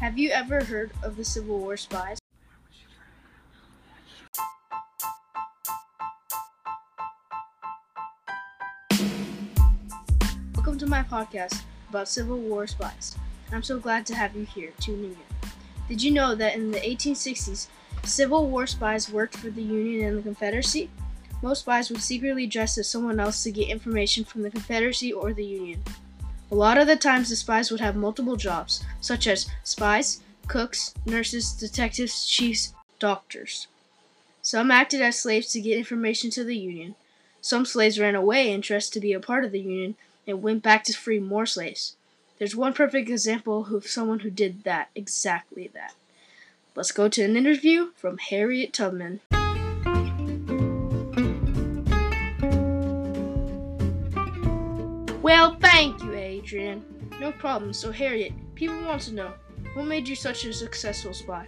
Have you ever heard of the Civil War spies? Welcome to my podcast about Civil War spies. I'm so glad to have you here tuning in. Did you know that in the 1860s, Civil War spies worked for the Union and the Confederacy? Most spies would secretly dress as someone else to get information from the Confederacy or the Union. A lot of the times, the spies would have multiple jobs, such as spies, cooks, nurses, detectives, chiefs, doctors. Some acted as slaves to get information to the Union. Some slaves ran away interested to be a part of the Union and went back to free more slaves. There's one perfect example of someone who did that, exactly that. Let's go to an interview from Harriet Tubman. Adrian. No problem. So, Harriet, people want to know what made you such a successful spy?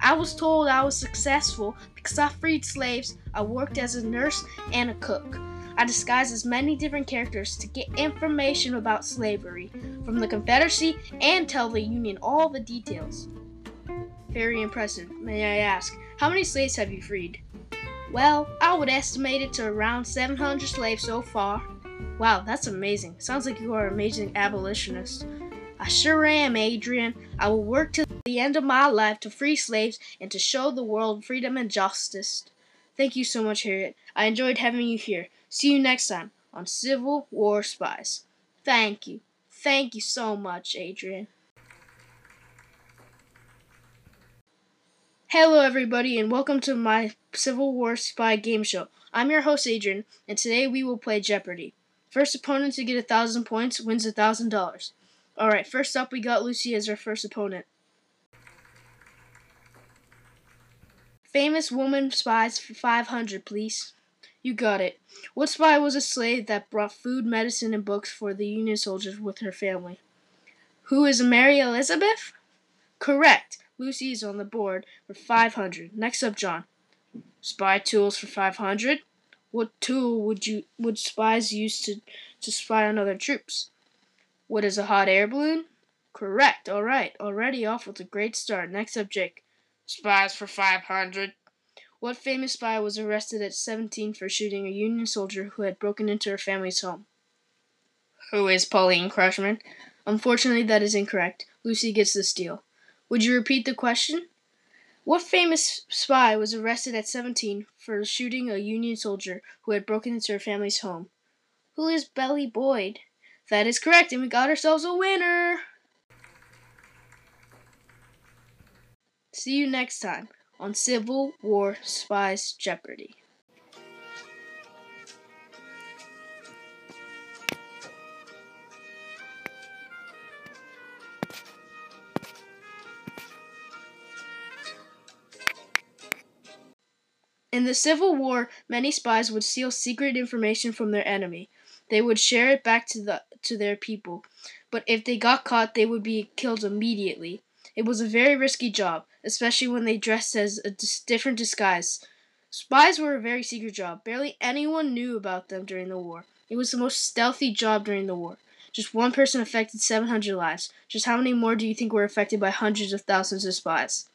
I was told I was successful because I freed slaves, I worked as a nurse and a cook. I disguised as many different characters to get information about slavery from the Confederacy and tell the Union all the details. Very impressive. May I ask, how many slaves have you freed? Well, I would estimate it to around 700 slaves so far. Wow, that's amazing. Sounds like you are an amazing abolitionist. I sure am, Adrian. I will work to the end of my life to free slaves and to show the world freedom and justice. Thank you so much, Harriet. I enjoyed having you here. See you next time on Civil War Spies. Thank you. Thank you so much, Adrian. Hello, everybody, and welcome to my Civil War Spy game show. I'm your host, Adrian, and today we will play Jeopardy! First opponent to get a thousand points wins a thousand dollars. Alright, first up we got Lucy as our first opponent. Famous woman spies for 500, please. You got it. What spy was a slave that brought food, medicine, and books for the Union soldiers with her family? Who is Mary Elizabeth? Correct. Lucy is on the board for 500. Next up, John. Spy tools for 500. What tool would you would spies use to, to spy on other troops? What is a hot air balloon? Correct. All right. Already off with a great start. Next up, Jake. Spies for 500. What famous spy was arrested at 17 for shooting a Union soldier who had broken into her family's home? Who is Pauline Cushman? Unfortunately, that is incorrect. Lucy gets the steal. Would you repeat the question? What famous spy was arrested at 17 for shooting a Union soldier who had broken into her family's home? Who is Belle Boyd? That is correct, and we got ourselves a winner! See you next time on Civil War Spies Jeopardy! In the Civil War, many spies would steal secret information from their enemy. They would share it back to the to their people. But if they got caught, they would be killed immediately. It was a very risky job, especially when they dressed as a dis- different disguise. Spies were a very secret job. Barely anyone knew about them during the war. It was the most stealthy job during the war. Just one person affected 700 lives. Just how many more do you think were affected by hundreds of thousands of spies?